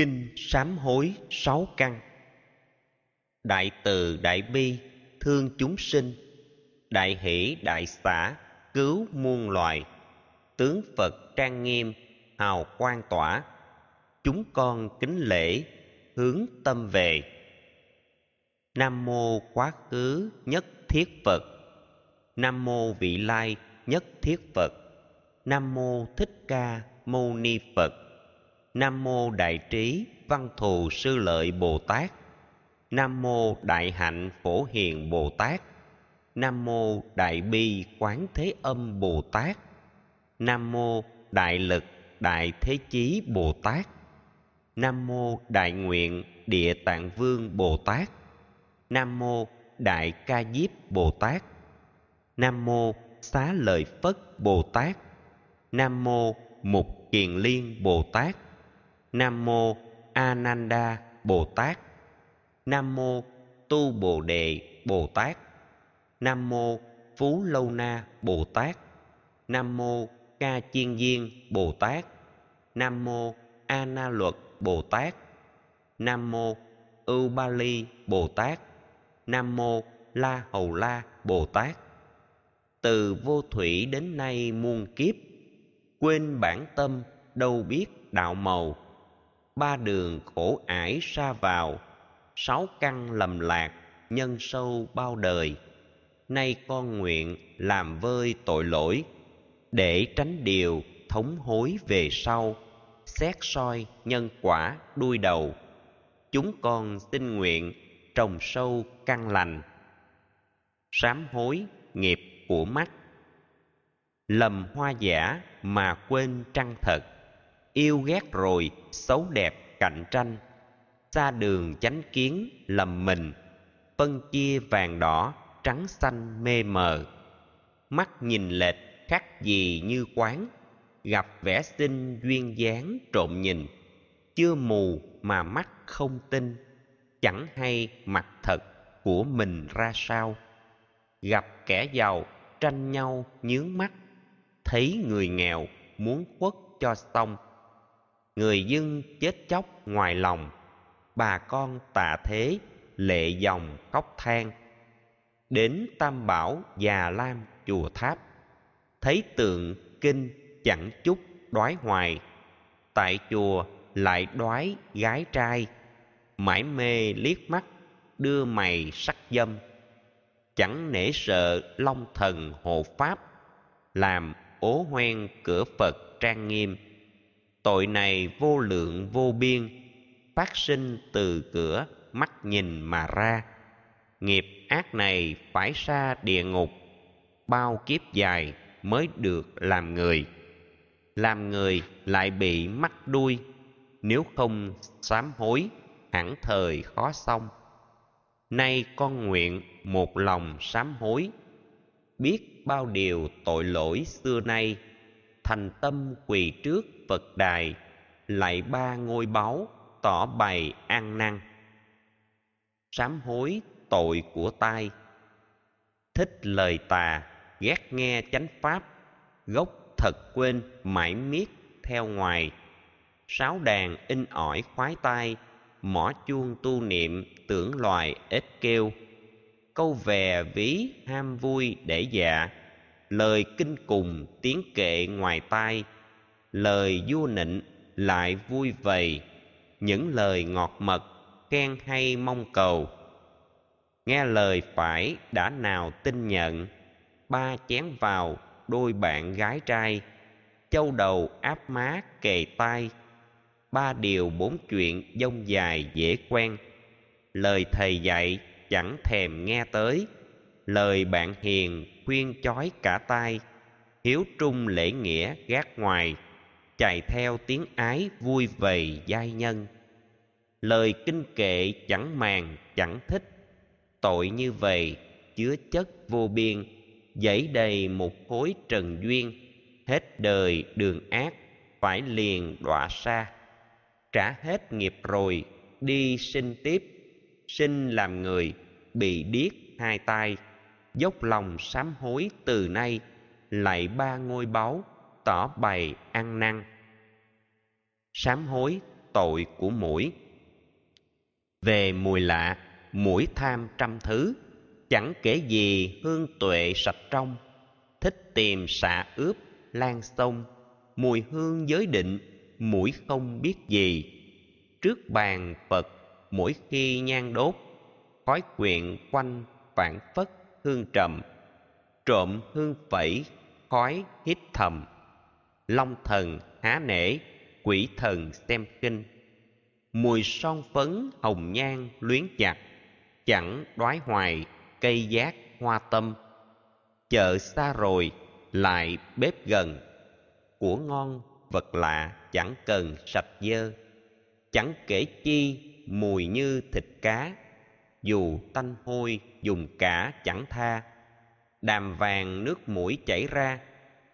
Kinh sám hối sáu căn. Đại từ đại bi, thương chúng sinh. Đại hỷ đại xã cứu muôn loài. Tướng Phật trang nghiêm, hào quang tỏa. Chúng con kính lễ, hướng tâm về. Nam mô quá khứ nhất thiết Phật. Nam mô vị lai nhất thiết Phật. Nam mô Thích Ca Mâu Ni Phật. Nam mô Đại Trí Văn Thù Sư Lợi Bồ Tát. Nam mô Đại Hạnh Phổ Hiền Bồ Tát. Nam mô Đại Bi Quán Thế Âm Bồ Tát. Nam mô Đại Lực Đại Thế Chí Bồ Tát. Nam mô Đại Nguyện Địa Tạng Vương Bồ Tát. Nam mô Đại Ca Diếp Bồ Tát. Nam mô Xá Lợi Phất Bồ Tát. Nam mô Mục Kiền Liên Bồ Tát. Nam mô Ananda Bồ Tát. Nam mô Tu Bồ Đề Bồ Tát. Nam mô Phú Lâu Na Bồ Tát. Nam mô Ca Chiên viên Bồ Tát. Nam mô A Na Luật Bồ Tát. Nam mô Ưu Ba Ly Bồ Tát. Nam mô La Hầu La Bồ Tát. Từ vô thủy đến nay muôn kiếp, Quên bản tâm đâu biết đạo màu. Ba đường khổ ải xa vào, Sáu căn lầm lạc, nhân sâu bao đời. Nay con nguyện làm vơi tội lỗi, Để tránh điều thống hối về sau, Xét soi nhân quả đuôi đầu. Chúng con xin nguyện trồng sâu căn lành. Sám hối nghiệp của mắt. Lầm hoa giả mà quên trăng thật yêu ghét rồi, xấu đẹp, cạnh tranh. Xa đường chánh kiến, lầm mình. Phân chia vàng đỏ, trắng xanh mê mờ. Mắt nhìn lệch, khác gì như quán. Gặp vẻ xinh, duyên dáng, trộm nhìn. Chưa mù mà mắt không tin. Chẳng hay mặt thật của mình ra sao. Gặp kẻ giàu, tranh nhau, nhướng mắt. Thấy người nghèo, muốn khuất cho xong người dân chết chóc ngoài lòng, bà con tạ thế lệ dòng khóc than. Đến tam bảo già lam chùa tháp, thấy tượng kinh chẳng chút đoái hoài. Tại chùa lại đoái gái trai mãi mê liếc mắt, đưa mày sắc dâm. Chẳng nể sợ long thần hộ pháp, làm ố hoen cửa phật trang nghiêm tội này vô lượng vô biên, phát sinh từ cửa mắt nhìn mà ra. Nghiệp ác này phải xa địa ngục, bao kiếp dài mới được làm người. Làm người lại bị mắc đuôi, nếu không sám hối, hẳn thời khó xong. Nay con nguyện một lòng sám hối, biết bao điều tội lỗi xưa nay thành tâm quỳ trước phật đài, lại ba ngôi báu tỏ bày an năng. Sám hối tội của tai. Thích lời tà, ghét nghe chánh pháp, gốc thật quên mãi miết theo ngoài. Sáo đàn in ỏi khoái tai, mỏ chuông tu niệm tưởng loài ít kêu. Câu về ví ham vui để dạ lời kinh cùng tiếng kệ ngoài tai, lời vua nịnh lại vui vầy. Những lời ngọt mật, khen hay mong cầu. Nghe lời phải đã nào tin nhận, ba chén vào, đôi bạn gái trai, châu đầu áp má kề tai. Ba điều bốn chuyện dông dài dễ quen, lời thầy dạy chẳng thèm nghe tới lời bạn hiền khuyên chói cả tai, hiếu trung lễ nghĩa gác ngoài, chạy theo tiếng ái vui vầy giai nhân. Lời kinh kệ chẳng màng, chẳng thích, tội như vậy chứa chất vô biên, dẫy đầy một khối trần duyên, hết đời đường ác phải liền đọa xa trả hết nghiệp rồi, đi sinh tiếp, sinh làm người, bị điếc hai tay dốc lòng sám hối từ nay, lại ba ngôi báu tỏ bày ăn năn. Sám hối tội của mũi. Về mùi lạ, mũi tham trăm thứ, chẳng kể gì hương tuệ sạch trong. Thích tìm xạ ướp lan sông, mùi hương giới định, mũi không biết gì. Trước bàn phật, mỗi khi nhang đốt, khói quyện quanh phản phất hương trầm, trộm hương phẩy, khói hít thầm. Long thần há nể, quỷ thần xem kinh. Mùi son phấn hồng nhan luyến chặt chẳng đoái hoài cây giác hoa tâm. Chợ xa rồi, lại bếp gần, của ngon vật lạ chẳng cần sạch dơ chẳng kể chi mùi như thịt cá dù tanh hôi, dùng cả chẳng tha. Đàm vàng nước mũi chảy ra,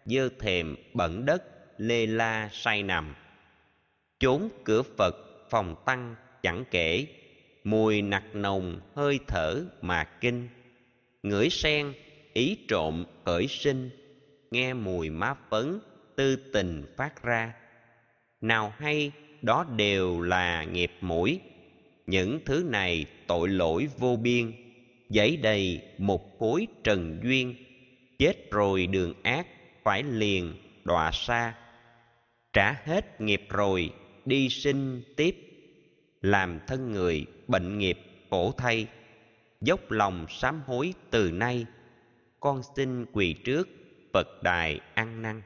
dơ thềm bẩn đất, lê la say nằm. Chốn cửa phật, phòng tăng chẳng kể. Mùi nặc nồng hơi thở mà kinh. Ngửi sen, ý trộm khởi sinh. Nghe mùi má phấn, tư tình phát ra. Nào hay, đó đều là nghiệp mũi những thứ này tội lỗi vô biên. Giấy đầy một khối trần duyên. Chết rồi đường ác phải liền đọa xa trả hết nghiệp rồi, đi sinh tiếp. Làm thân người bệnh nghiệp khổ thay. Dốc lòng sám hối từ nay. Con xin quỳ trước phật đài ăn năn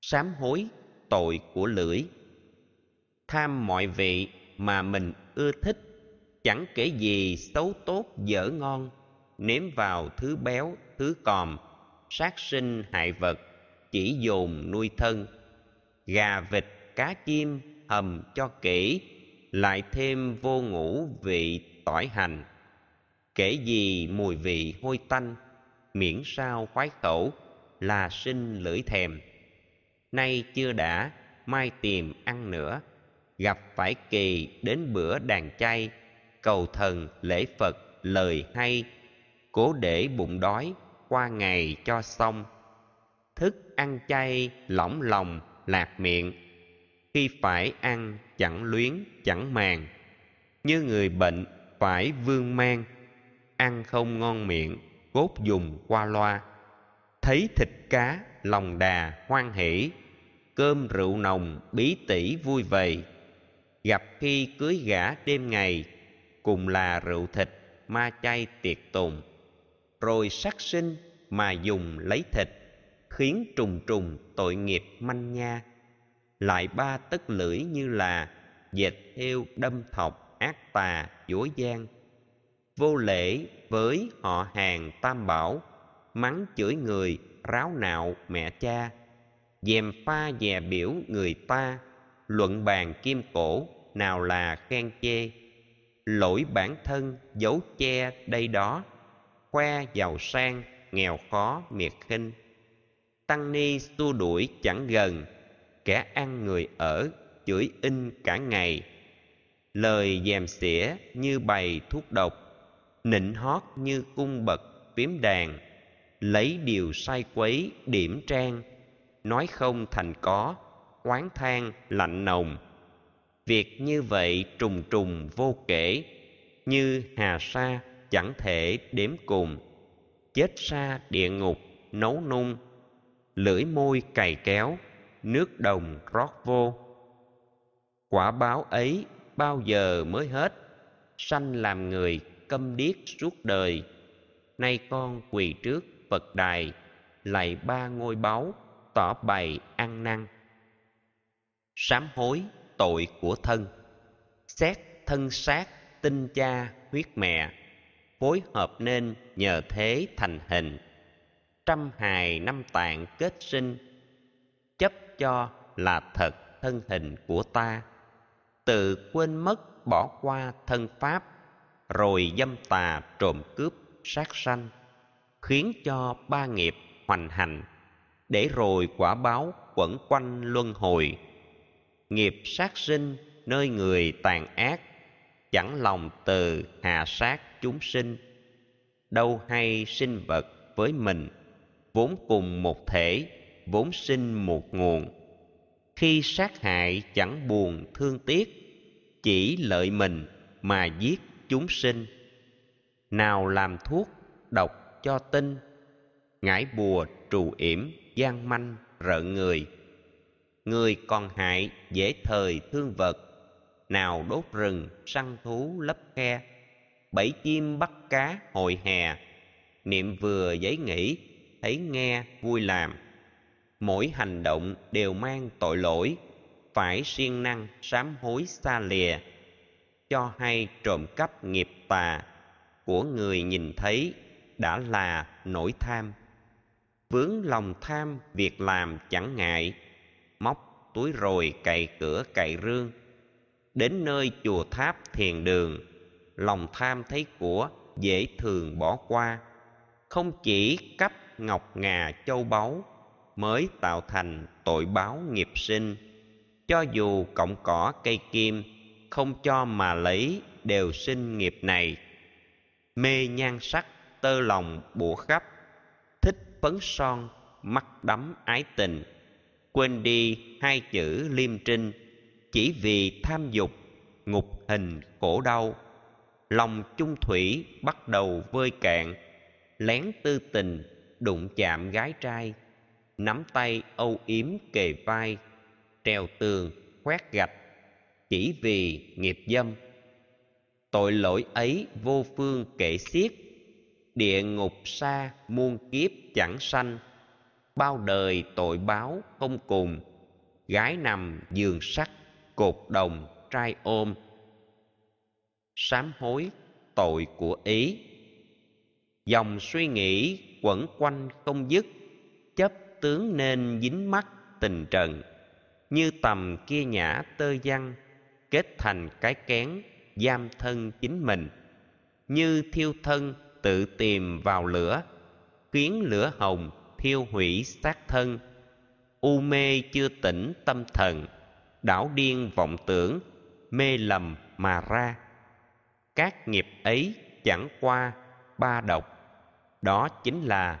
sám hối tội của lưỡi. Tham mọi vị mà mình ưa thích. Chẳng kể gì xấu tốt dở ngon nếm vào thứ béo, thứ còm, sát sinh hại vật, chỉ dồn nuôi thân. Gà vịt, cá chim, hầm cho kỹ, lại thêm vô ngũ vị tỏi hành. Kể gì mùi vị hôi tanh, miễn sao khoái khẩu là sinh lưỡi thèm. Nay chưa đã, mai tìm ăn nữa gặp phải kỳ đến bữa đàn chay, cầu thần, lễ phật, lời hay, cố để bụng đói, qua ngày cho xong. Thức ăn chay lỏng lòng lạc miệng. Khi phải ăn, chẳng luyến, chẳng màng. Như người bệnh, phải vương mang. Ăn không ngon miệng, cốt dùng qua loa. Thấy thịt cá, lòng đà hoan hỷ. Cơm rượu nồng, bí tỉ vui vầy gặp khi cưới gả đêm ngày, cùng là rượu thịt ma chay tiệc tùng. Rồi sát sinh mà dùng lấy thịt, khiến trùng trùng tội nghiệp manh nha. Lại ba tất lưỡi như là dệt theo đâm thọc ác tà dối gian. Vô lễ với họ hàng tam bảo, mắng chửi người, ráo nạo mẹ cha. Dèm pha dè biểu người ta luận bàn kim cổ, nào là khen chê. Lỗi bản thân giấu che, đây đó. Khoe giàu sang, nghèo khó, miệt khinh. Tăng ni, xua đuổi, chẳng gần. Kẻ ăn người ở, chửi in cả ngày. Lời dèm xỉa, như bày thuốc độc. Nịnh hót, như cung bậc, phím đàn. Lấy điều sai quấy, điểm trang. Nói không thành có oán than lạnh nồng. Việc như vậy trùng trùng vô kể, như hà sa chẳng thể đếm cùng. Chết xa địa ngục, nấu nung, lưỡi môi cày kéo, nước đồng rót vô. Quả báo ấy bao giờ mới hết? Sanh làm người câm điếc suốt đời. Nay con quỳ trước phật đài, lạy ba ngôi báu, tỏ bày ăn năn sám hối tội của thân, xét thân xác tinh cha huyết mẹ, phối hợp nên nhờ thế thành hình. Trăm hài năm tạng kết sinh, chấp cho là thật thân hình của ta. Tự quên mất bỏ qua thân pháp, rồi dâm tà trộm cướp sát sanh, khiến cho ba nghiệp hoành hành, để rồi quả báo quẩn quanh luân hồi nghiệp sát sinh nơi người tàn ác, chẳng lòng từ hà sát chúng sinh. Đâu hay sinh vật với mình, vốn cùng một thể, vốn sinh một nguồn. Khi sát hại chẳng buồn thương tiếc, chỉ lợi mình mà giết chúng sinh. Nào làm thuốc, độc cho tinh, ngải bùa trù yểm, gian manh rợn người người còn hại dễ thời thương vật, nào đốt rừng, săn thú, lấp khe. Bẫy chim bắt cá hồi hè, niệm vừa giấy nghĩ thấy nghe vui làm. Mỗi hành động đều mang tội lỗi, phải siêng năng sám hối xa lìa. Cho hay trộm cắp nghiệp tà của người nhìn thấy đã là nỗi tham. Vướng lòng tham việc làm chẳng ngại móc, túi rồi, cày cửa, cày rương. Đến nơi chùa tháp thiền đường, lòng tham thấy của, dễ thường bỏ qua. Không chỉ cấp ngọc ngà, châu báu, mới tạo thành tội báo nghiệp sinh. Cho dù cọng cỏ, cây kim, không cho mà lấy đều sinh nghiệp này. Mê nhan sắc, tơ lòng bủa khắp, thích phấn son, mắt đắm ái tình quên đi hai chữ liêm trinh, chỉ vì tham dục, ngục hình khổ đau. Lòng chung thủy bắt đầu vơi cạn, lén tư tình đụng chạm gái trai. Nắm tay âu yếm kề vai treo tường khoét gạch, chỉ vì nghiệp dâm. Tội lỗi ấy vô phương kể xiết, địa ngục xa muôn kiếp chẳng sanh bao đời tội báo không cùng, gái nằm giường sắt cột đồng trai ôm. Sám hối tội của ý, dòng suy nghĩ quẩn quanh không dứt, chấp tướng nên dính mắt tình trần, như tầm kia nhã tơ văn kết thành cái kén giam thân chính mình. Như thiêu thân tự tìm vào lửa khiến lửa hồng thiêu hủy xác thân. U mê chưa tỉnh tâm thần, đảo điên vọng tưởng, mê lầm mà ra. Các nghiệp ấy chẳng qua ba độc, đó chính là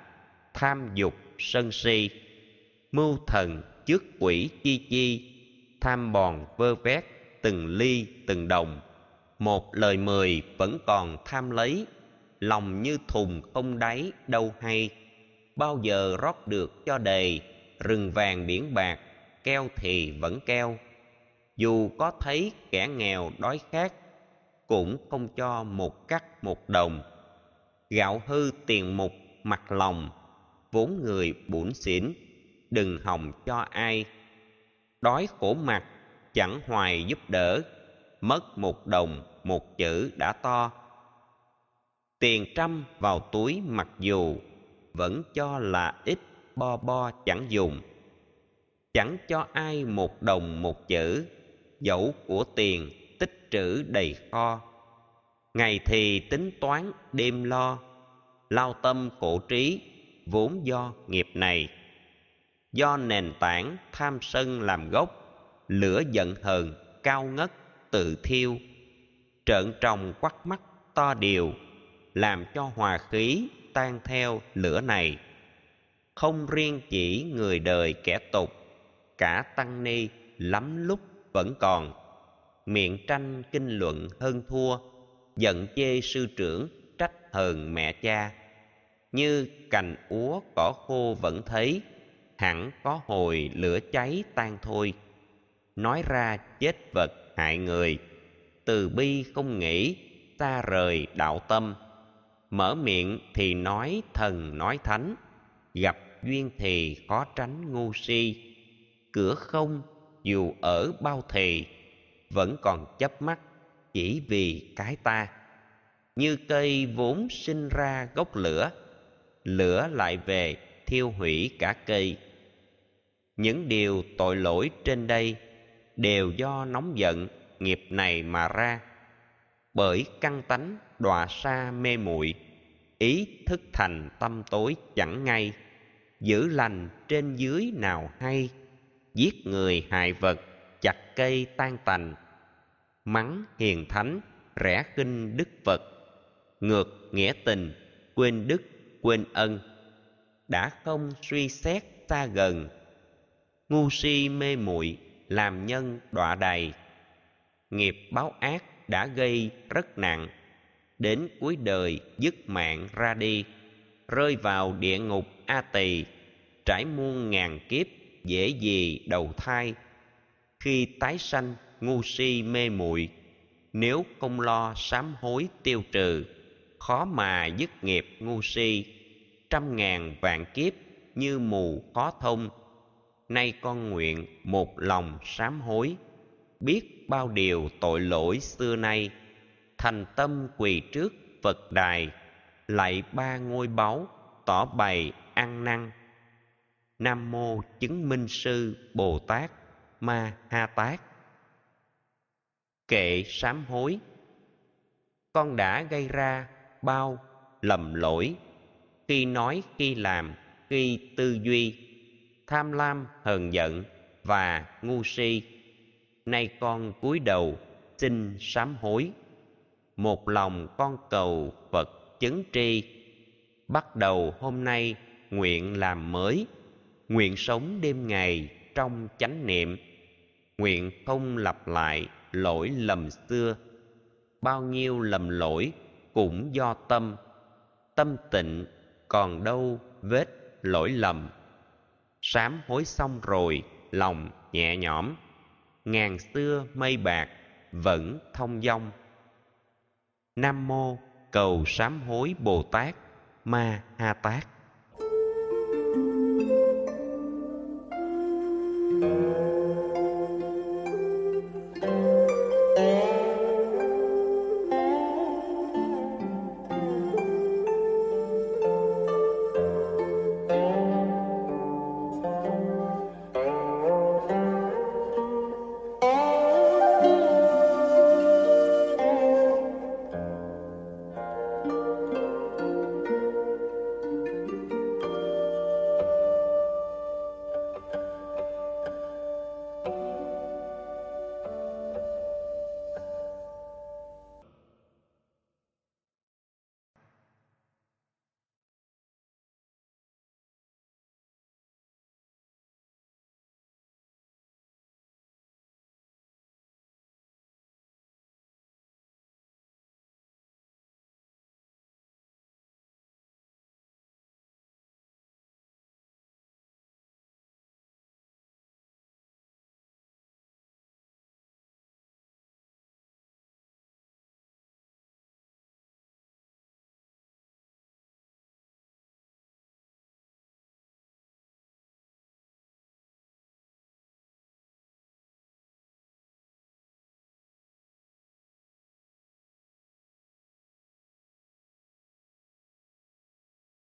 tham dục sân si. Mưu thần trước quỷ chi chi, tham bòn vơ vét từng ly từng đồng. Một lời mười vẫn còn tham lấy, lòng như thùng không đáy đâu hay bao giờ rót được cho đầy, rừng vàng biển bạc, keo thì vẫn keo. Dù có thấy kẻ nghèo đói khát, cũng không cho một cắt một đồng. Gạo hư tiền mục, mặt lòng, vốn người bủn xỉn, đừng hòng cho ai. Đói khổ mặt, chẳng hoài giúp đỡ, mất một đồng một chữ đã to. Tiền trăm vào túi mặc dù vẫn cho là ít, bo bo chẳng dùng. Chẳng cho ai một đồng một chữ, dẫu của tiền tích trữ đầy kho. Ngày thì tính toán, đêm lo, lao tâm khổ trí, vốn do nghiệp này. Do nền tảng tham sân làm gốc, lửa giận hờn cao ngất tự thiêu. Trợn tròng quắt mắt to điều, làm cho hòa khí tan theo lửa này. Không riêng chỉ người đời kẻ tục, cả tăng ni lắm lúc vẫn còn. Miệng tranh kinh luận hơn thua, giận chê sư trưởng trách hờn mẹ cha. Như cành úa cỏ khô vẫn thấy, hẳn có hồi lửa cháy tan thôi. Nói ra chết vật hại người, từ bi không nghĩ, xa rời đạo tâm mở miệng thì nói thần nói thánh, gặp duyên thì khó tránh ngu si. Cửa không, dù ở bao thì vẫn còn chấp mắt chỉ vì cái ta. Như cây vốn sinh ra gốc lửa lửa lại về thiêu hủy cả cây. Những điều tội lỗi trên đây đều do nóng giận nghiệp này mà ra. Bởi căn tánh đọa xa mê muội ý thức thành tâm tối chẳng ngay giữ lành trên dưới nào hay giết người hại vật chặt cây tan tành mắng hiền thánh rẻ khinh đức phật, ngược nghĩa tình quên đức quên ân đã không suy xét xa gần. Ngu si mê muội làm nhân đọa đầy nghiệp báo ác đã gây rất nặng đến cuối đời dứt mạng ra đi, rơi vào địa ngục a tỳ trải muôn ngàn kiếp dễ gì đầu thai. Khi tái sanh, ngu si mê muội, nếu không lo sám hối tiêu trừ, khó mà dứt nghiệp ngu si. Trăm ngàn vạn kiếp như mù khó thông, nay con nguyện một lòng sám hối, biết bao điều tội lỗi xưa nay thành tâm quỳ trước phật đài, lại ba ngôi báu, tỏ bày ăn năn. Nam mô chứng minh sư bồ tát ma ha tát. Kệ sám hối. Con đã gây ra bao lầm lỗi. Khi nói, khi làm, khi tư duy, tham lam, hờn giận và ngu si, nay con cúi đầu xin sám hối một lòng con cầu phật chứng tri. Bắt đầu hôm nay, nguyện làm mới. Nguyện sống đêm ngày trong chánh niệm. Nguyện không lặp lại lỗi lầm xưa. Bao nhiêu lầm lỗi cũng do tâm. Tâm tịnh còn đâu vết lỗi lầm. Sám hối xong rồi, lòng nhẹ nhõm. Ngàn xưa mây bạc vẫn thông dong nam mô cầu sám hối bồ tát ma ha tát.